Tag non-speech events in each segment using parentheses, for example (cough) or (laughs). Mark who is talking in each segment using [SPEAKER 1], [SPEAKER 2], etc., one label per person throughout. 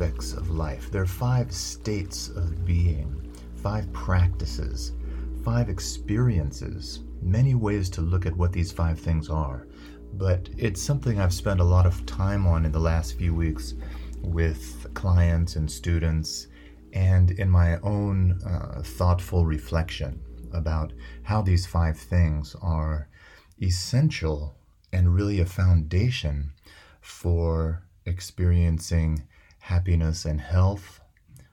[SPEAKER 1] aspects of life. There are five states of being, five practices, five experiences, many ways to look at what these five things are. But it's something I've spent a lot of time on in the last few weeks with clients and students and in my own uh, thoughtful reflection about how these five things are essential and really a foundation for experiencing happiness and health,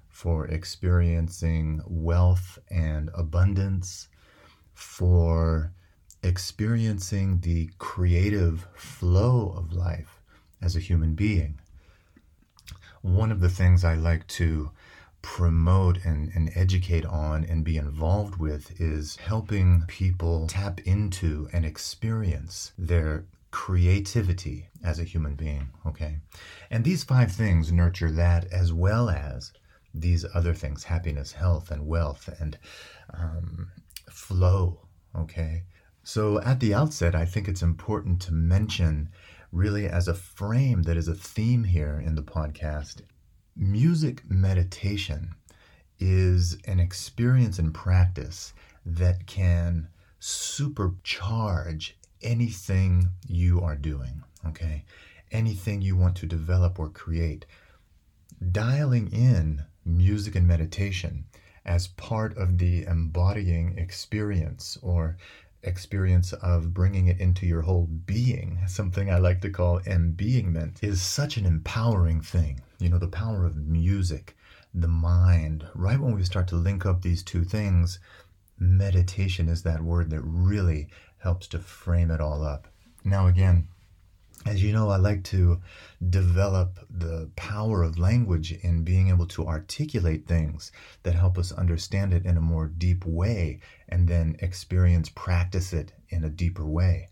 [SPEAKER 1] for experiencing wealth and abundance, for experiencing the creative flow of life as a human being. One of the things I like to promote and, and educate on and be involved with is helping people tap into and experience their creativity as a human being. Okay. And these five things nurture that as well as these other things happiness, health, and wealth, and um, flow. Okay. So at the outset, I think it's important to mention, really, as a frame that is a theme here in the podcast, music meditation is an experience and practice that can supercharge anything you are doing, okay? Anything you want to develop or create. Dialing in music and meditation as part of the embodying experience or experience of bringing it into your whole being, something I like to call embeingment, is such an empowering thing. You know, the power of music, the mind. Right when we start to link up these two things, meditation is that word that really helps to frame it all up. Now, again, as you know, I like to develop the power of language in being able to articulate things that help us understand it in a more deep way and then experience, practice it in a deeper way.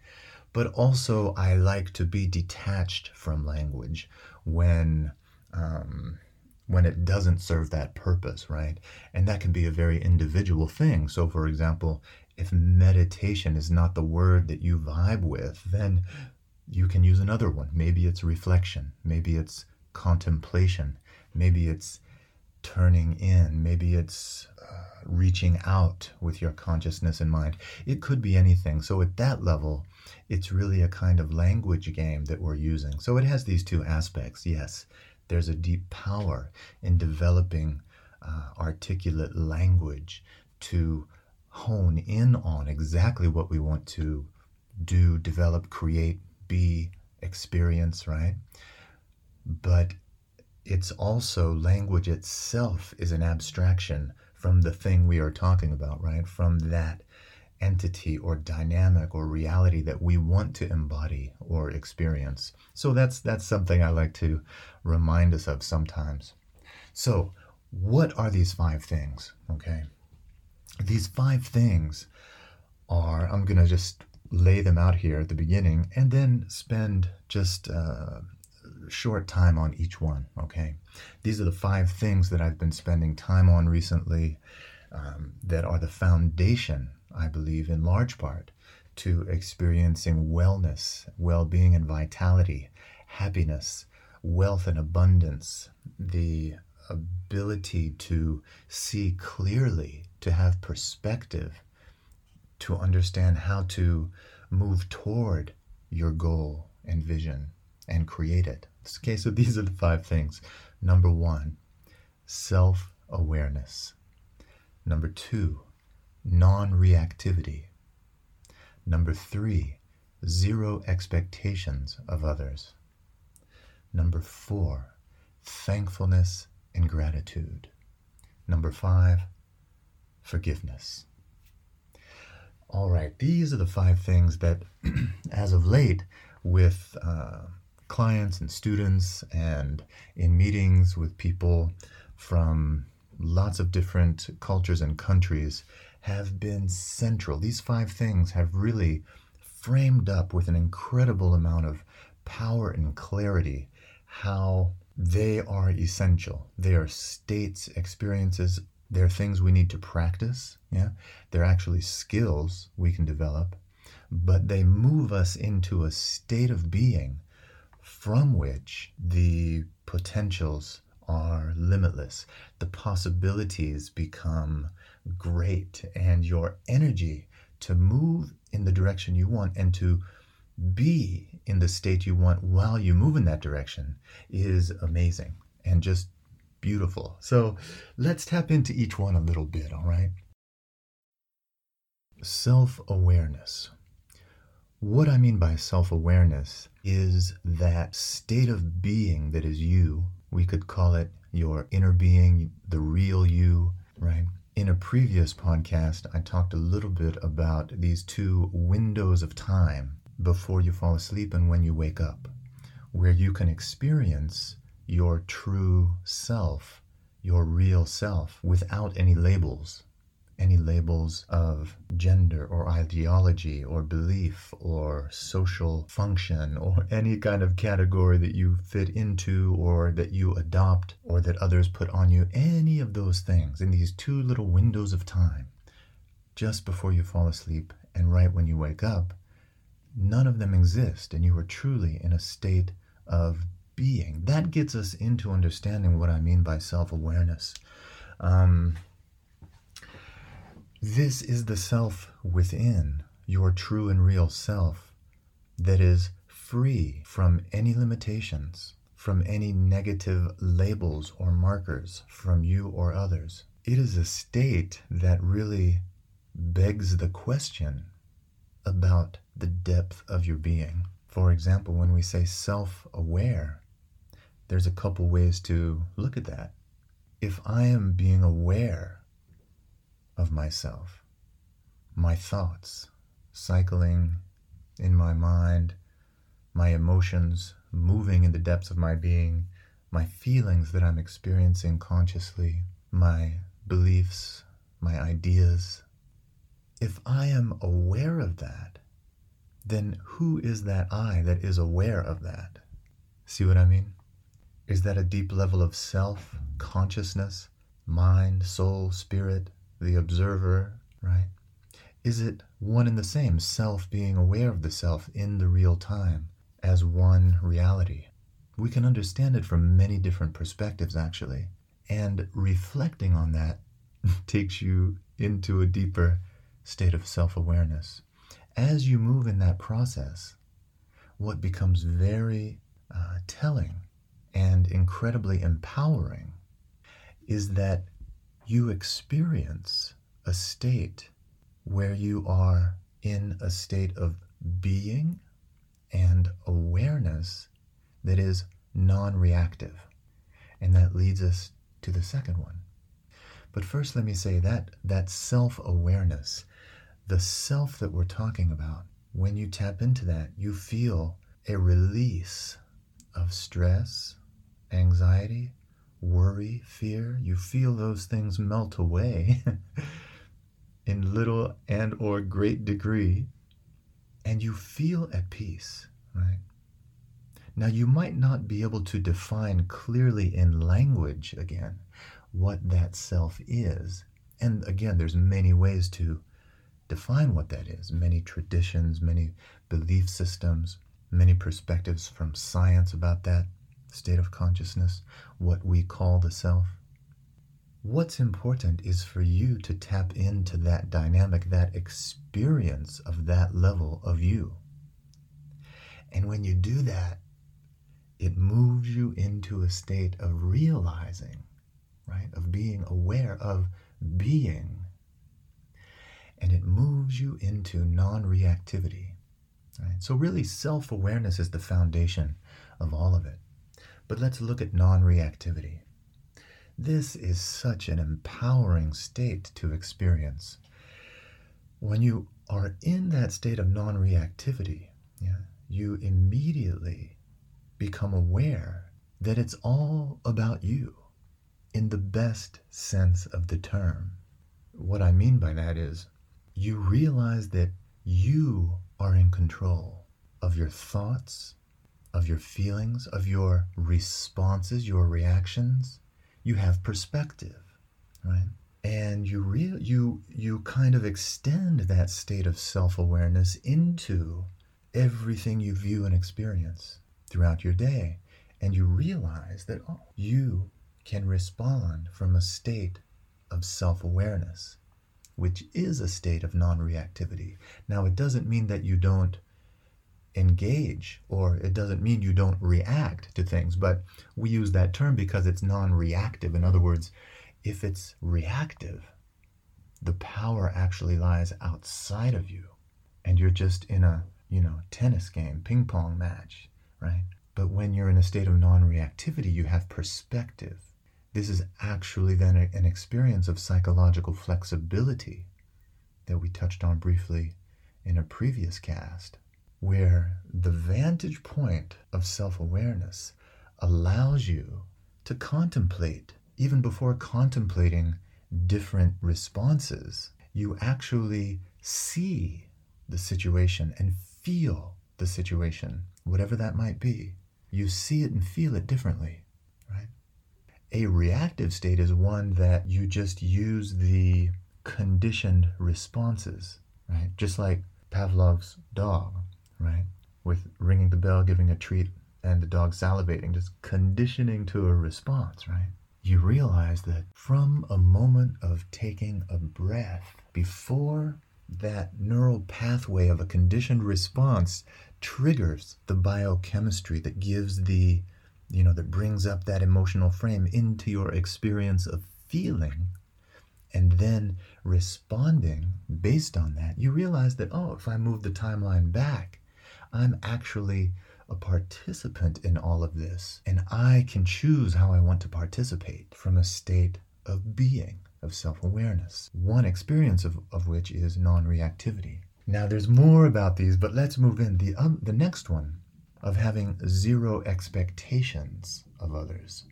[SPEAKER 1] But also, I like to be detached from language when. Um, when it doesn't serve that purpose, right? And that can be a very individual thing. So, for example, if meditation is not the word that you vibe with, then you can use another one. Maybe it's reflection, maybe it's contemplation, maybe it's turning in, maybe it's uh, reaching out with your consciousness in mind. It could be anything. So, at that level, it's really a kind of language game that we're using. So, it has these two aspects. Yes, there's a deep power in developing uh, articulate language to hone in on exactly what we want to do, develop, create, be, experience, right? But it's also language itself is an abstraction from the thing we are talking about, right? From that entity or dynamic or reality that we want to embody or experience. So that's that's something I like to remind us of sometimes. So, what are these five things? Okay. These five things are I'm going to just lay them out here at the beginning and then spend just a short time on each one, okay? These are the five things that I've been spending time on recently um, that are the foundation I believe, in large part to experiencing wellness, well being, and vitality, happiness, wealth, and abundance, the ability to see clearly, to have perspective, to understand how to move toward your goal and vision and create it. Okay, so these are the five things. Number one, self awareness. Number two, non reactivity. Number three, zero expectations of others. Number four, thankfulness and gratitude. Number five, forgiveness. All right, these are the five things that, (clears throat) as of late, with uh, clients and students and in meetings with people from lots of different cultures and countries, have been central. These five things have really framed up with an incredible amount of power and clarity how they are essential. They are states, experiences, they're things we need to practice. Yeah. They're actually skills we can develop. but they move us into a state of being from which the potentials are limitless. The possibilities become great, and your energy to move in the direction you want and to be in the state you want while you move in that direction is amazing and just beautiful. So let's tap into each one a little bit, all right? Self awareness. What I mean by self awareness is that state of being that is you. We could call it your inner being, the real you, right? In a previous podcast, I talked a little bit about these two windows of time before you fall asleep and when you wake up, where you can experience your true self, your real self, without any labels, any labels of gender or ideology or belief or social function or (laughs) any kind of category that you fit into or that you adopt or that others put on you, any of those things in these two little windows of time, just before you fall asleep and right when you wake up, none of them exist and you are truly in a state of being. That gets us into understanding what I mean by self awareness. Um, this is the self within, your true and real self, that is free from any limitations, from any negative labels or markers from you or others. It is a state that really begs the question about the depth of your being. For example, when we say self aware, there's a couple ways to look at that. If I am being aware of myself, my thoughts cycling in my mind, my emotions moving in the depths of my being, my feelings that I'm experiencing consciously, my beliefs, my ideas. If I am aware of that, then who is that I that is aware of that? See what I mean? Is that a deep level of self consciousness, mind, soul, spirit, the observer, right? Is it one and the same, self being aware of the self in the real time as one reality? We can understand it from many different perspectives, actually. And reflecting on that (laughs) takes you into a deeper state of self awareness. As you move in that process, what becomes very uh, telling and incredibly empowering is that you experience a state where you are in a state of being and awareness that is non reactive. And that leads us to the second one. But first, let me say that that self awareness, the self that we're talking about, when you tap into that, you feel a release of stress, anxiety, worry, fear, you feel those things melt away (laughs) in little and or great degree and you feel at peace, right? Now you might not be able to define clearly in language again what that self is. And again, there's many ways to define what that is. Many traditions, many belief systems, many perspectives from science about that state of consciousness, what we call the self. What's important is for you to tap into that dynamic, that experience of that level of you. And when you do that, it moves you into a state of realizing, right? Of being aware of being. And it moves you into non reactivity. Right? So, really, self awareness is the foundation of all of it. But let's look at non reactivity. This is such an empowering state to experience. When you are in that state of non reactivity, yeah, you immediately become aware that it's all about you in the best sense of the term. What I mean by that is you realize that you are in control of your thoughts, of your feelings, of your responses, your reactions. You have perspective, right? and you real you you kind of extend that state of self-awareness into everything you view and experience throughout your day and you realize that oh, you can respond from a state of self-awareness which is a state of non-reactivity now it doesn't mean that you don't engage or it doesn't mean you don't react to things but we use that term because it's non-reactive in other words if it's reactive, the power actually lies outside of you and you're just in a, you know, tennis game, ping pong match, right? But when you're in a state of non reactivity, you have perspective. This is actually then an experience of psychological flexibility that we touched on briefly in a previous cast, where the vantage point of self awareness allows you to contemplate even before contemplating different responses, you actually see the situation and feel the situation, whatever that might be. You see it and feel it differently, right? A reactive state is one that you just use the conditioned responses, right? Just like Pavlov's dog, right? With ringing the bell, giving a treat, and the dog salivating, just conditioning to a response, right? you realize that from a moment of taking a breath, before that neural pathway of a conditioned response triggers the biochemistry that gives the, you know, that brings up that emotional frame into your experience of feeling and then responding based on that, you realize that, oh, if I move the timeline back, I'm actually a participant in all of this, and I can choose how I want to participate from a state of being, of self awareness, one experience of, of which is non reactivity. Now, there's more about these, but let's move in. The, um, the next one of having zero expectations of others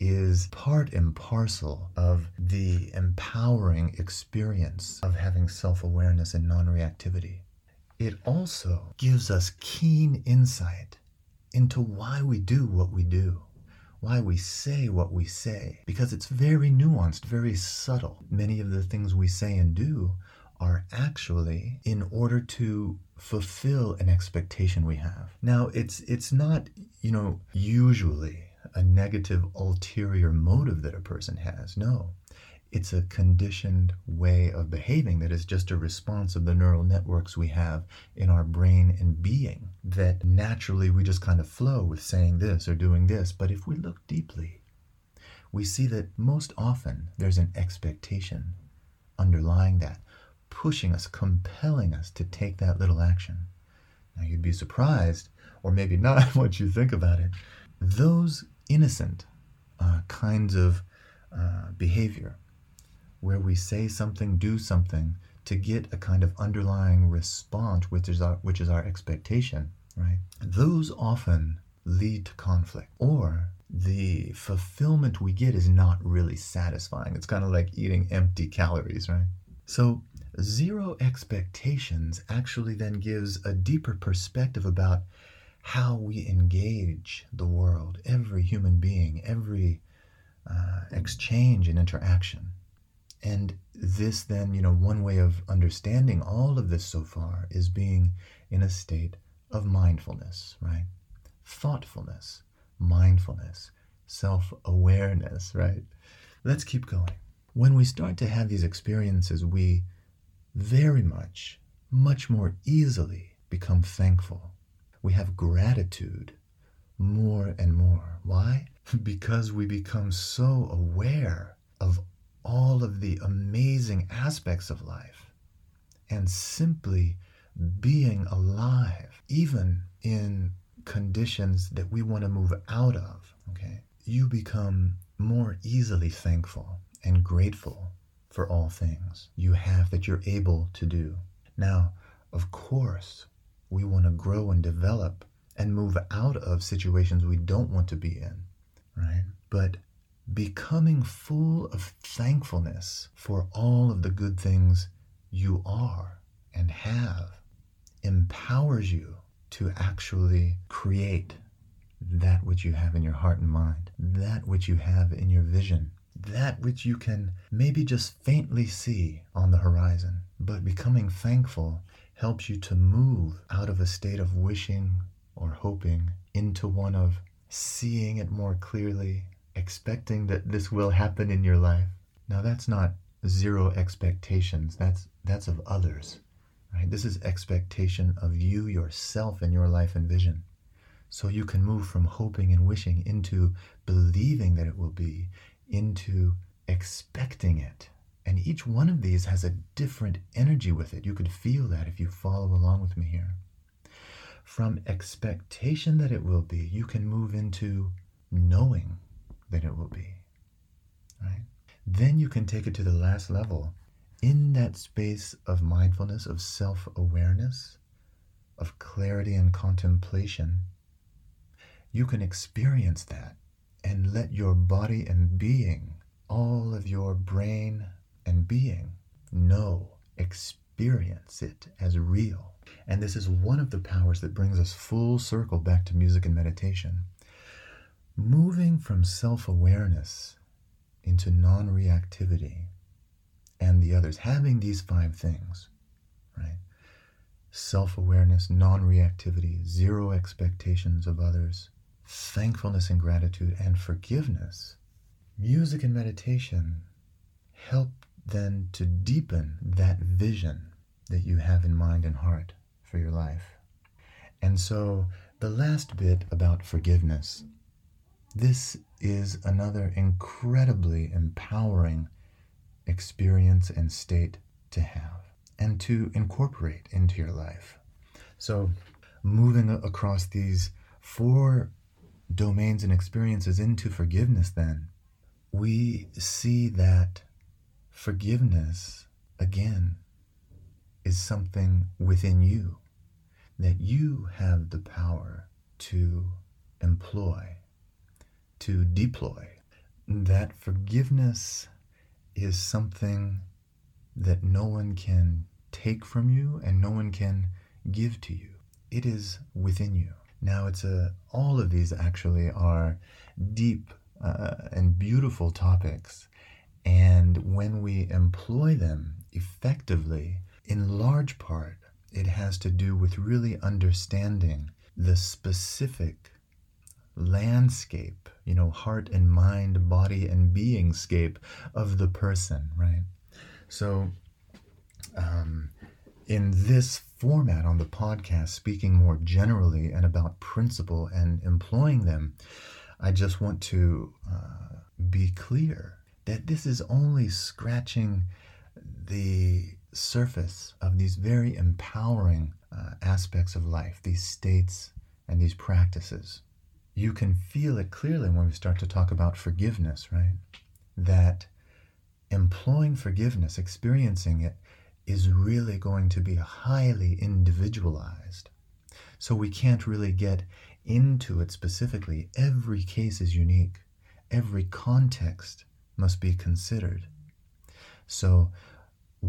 [SPEAKER 1] is part and parcel of the empowering experience of having self awareness and non reactivity it also gives us keen insight into why we do what we do, why we say what we say, because it's very nuanced, very subtle. Many of the things we say and do are actually in order to fulfill an expectation we have. Now, it's it's not, you know, usually a negative ulterior motive that a person has. No. It's a conditioned way of behaving that is just a response of the neural networks we have in our brain and being. That naturally we just kind of flow with saying this or doing this. But if we look deeply, we see that most often there's an expectation underlying that, pushing us, compelling us to take that little action. Now you'd be surprised, or maybe not (laughs) once you think about it, those innocent uh, kinds of uh, behavior where we say something, do something to get a kind of underlying response, which is our, which is our expectation, right? Those often lead to conflict or the fulfillment we get is not really satisfying. It's kind of like eating empty calories, right? So, zero expectations actually then gives a deeper perspective about how we engage the world, every human being, every uh, exchange and interaction. And this, then, you know, one way of understanding all of this so far is being in a state of mindfulness, right? Thoughtfulness, mindfulness, self awareness, right? Let's keep going. When we start to have these experiences, we very much, much more easily become thankful. We have gratitude more and more. Why? (laughs) because we become so aware of all of the amazing aspects of life and simply being alive, even in conditions that we want to move out of, okay, you become more easily thankful and grateful for all things you have that you're able to do. Now, of course, we want to grow and develop and move out of situations we don't want to be in, right? But becoming full of thankfulness for all of the good things you are and have empowers you to actually create that which you have in your heart and mind, that which you have in your vision, that which you can maybe just faintly see on the horizon. But becoming thankful helps you to move out of a state of wishing or hoping into one of seeing it more clearly, expecting that this will happen in your life. Now that's not zero expectations. That's that's of others. Right? This is expectation of you yourself and your life and vision. So you can move from hoping and wishing into believing that it will be, into expecting it. And each one of these has a different energy with it. You could feel that if you follow along with me here. From expectation that it will be, you can move into knowing it will be. Right? Then you can take it to the last level. In that space of mindfulness, of self awareness, of clarity and contemplation, you can experience that and let your body and being, all of your brain and being, know, experience it as real. And this is one of the powers that brings us full circle back to music and meditation. Moving from self awareness into non reactivity and the others, having these five things, right? Self awareness, non reactivity, zero expectations of others, thankfulness and gratitude, and forgiveness, music and meditation help then to deepen that vision that you have in mind and heart for your life. And so, the last bit about forgiveness this is another incredibly empowering experience and state to have and to incorporate into your life. So, moving across these four domains and experiences into forgiveness, then, we see that forgiveness, again, is something within you that you have the power to employ, to deploy. That forgiveness is something that no one can take from you and no one can give to you. It is within you. Now, it's a, all of these actually are deep uh, and beautiful topics. And when we employ them effectively, in large part, it has to do with really understanding the specific landscape, you know, heart and mind, body and being scape of the person, right? So, um, in this format on the podcast, speaking more generally and about principle and employing them, I just want to uh, be clear that this is only scratching the surface of these very empowering uh, aspects of life, these states and these practices. You can feel it clearly when we start to talk about forgiveness, right? That employing forgiveness, experiencing it, is really going to be highly individualized. So we can't really get into it specifically. Every case is unique, every context must be considered. So,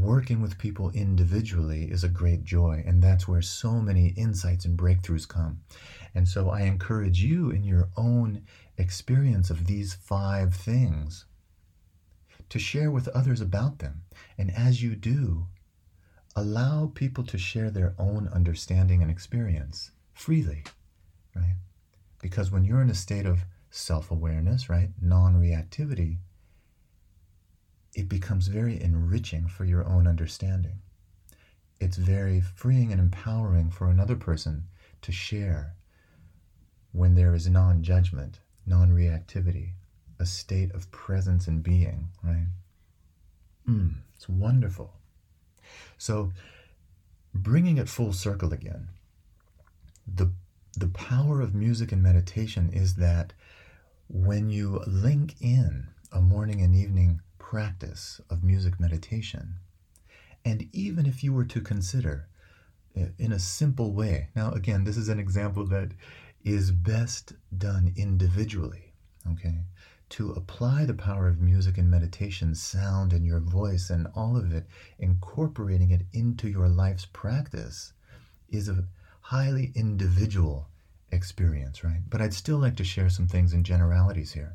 [SPEAKER 1] working with people individually is a great joy, and that's where so many insights and breakthroughs come. And so, I encourage you in your own experience of these five things to share with others about them. And as you do, allow people to share their own understanding and experience freely, right? Because when you're in a state of self awareness, right, non reactivity, it becomes very enriching for your own understanding. It's very freeing and empowering for another person to share when there is non judgment, non reactivity, a state of presence and being, right? Mm, it's wonderful. So, bringing it full circle again, the, the power of music and meditation is that when you link in a morning and evening practice of music meditation, and even if you were to consider in a simple way, now again, this is an example that is best done individually, okay? to apply the power of music and meditation, sound, and your voice, and all of it, incorporating it into your life's practice, is a highly individual experience, right? But I'd still like to share some things in generalities here.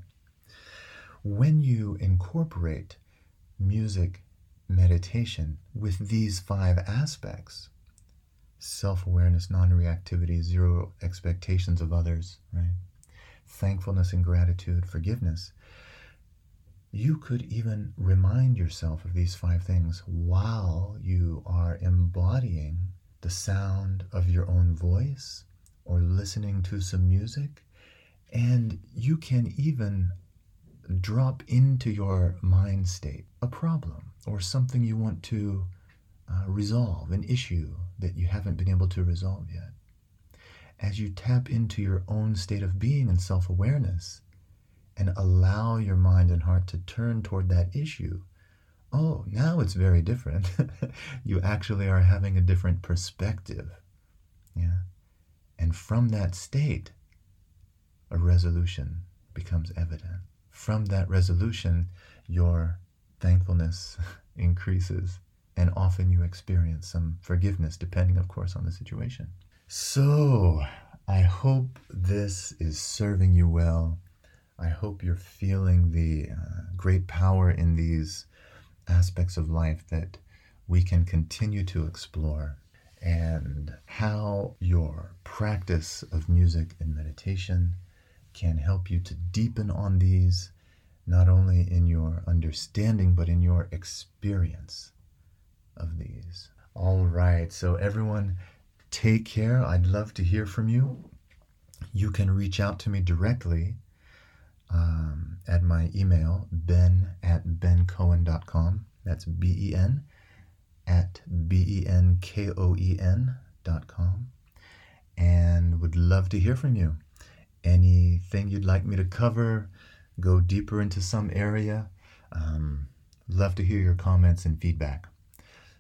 [SPEAKER 1] When you incorporate music meditation with these five aspects self awareness, non reactivity, zero expectations of others, right? Thankfulness and gratitude, forgiveness. You could even remind yourself of these five things while you are embodying the sound of your own voice or listening to some music. And you can even drop into your mind state a problem or something you want to uh, resolve, an issue that you haven't been able to resolve yet. As you tap into your own state of being and self awareness and allow your mind and heart to turn toward that issue, oh, now it's very different. (laughs) you actually are having a different perspective. Yeah. And from that state, a resolution becomes evident. From that resolution, your thankfulness (laughs) increases, and often you experience some forgiveness, depending, of course, on the situation. So, I hope this is serving you well. I hope you're feeling the uh, great power in these aspects of life that we can continue to explore and how your practice of music and meditation can help you to deepen on these, not only in your understanding, but in your experience of these. All right, so everyone, take care. I'd love to hear from you. You can reach out to me directly um, at my email, ben at benkoen.com. That's B E N at B E N K O E N dot com. And would love to hear from you. Anything you'd like me to cover, go deeper into some area. Um, love to hear your comments and feedback.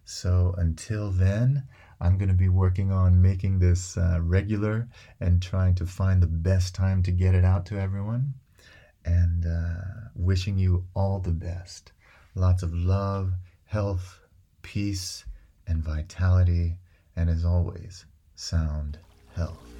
[SPEAKER 1] So until then, I'm going to be working on making this uh, regular and trying to find the best time to get it out to everyone. And uh, wishing you all the best. Lots of love, health, peace, and vitality. And as always, sound health.